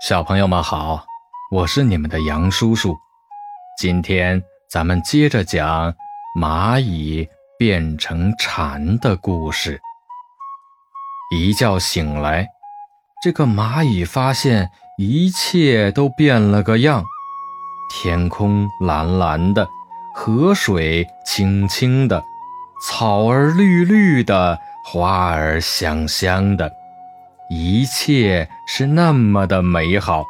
小朋友们好，我是你们的杨叔叔。今天咱们接着讲蚂蚁变成蝉的故事。一觉醒来，这个蚂蚁发现一切都变了个样：天空蓝蓝的，河水清清的，草儿绿绿的，花儿香香的。一切是那么的美好，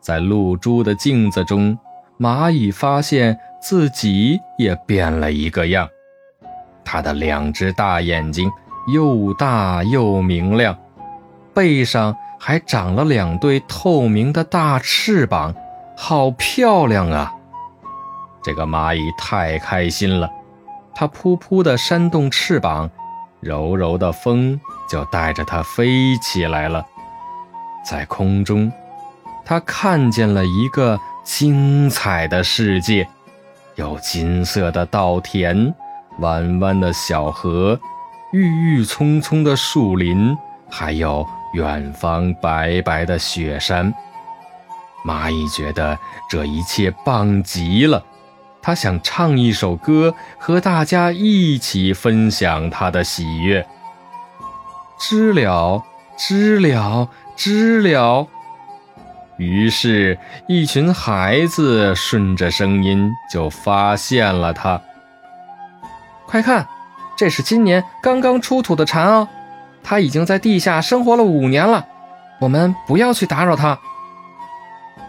在露珠的镜子中，蚂蚁发现自己也变了一个样。它的两只大眼睛又大又明亮，背上还长了两对透明的大翅膀，好漂亮啊！这个蚂蚁太开心了，它扑扑地扇动翅膀，柔柔的风。就带着它飞起来了，在空中，它看见了一个精彩的世界，有金色的稻田、弯弯的小河、郁郁葱葱的树林，还有远方白白的雪山。蚂蚁觉得这一切棒极了，他想唱一首歌，和大家一起分享他的喜悦。知了，知了，知了。于是，一群孩子顺着声音就发现了它。快看，这是今年刚刚出土的蝉哦，它已经在地下生活了五年了。我们不要去打扰它。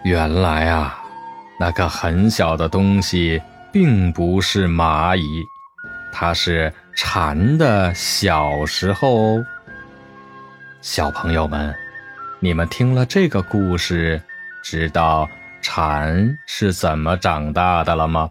原来啊，那个很小的东西并不是蚂蚁，它是蝉的小时候。小朋友们，你们听了这个故事，知道蝉是怎么长大的了吗？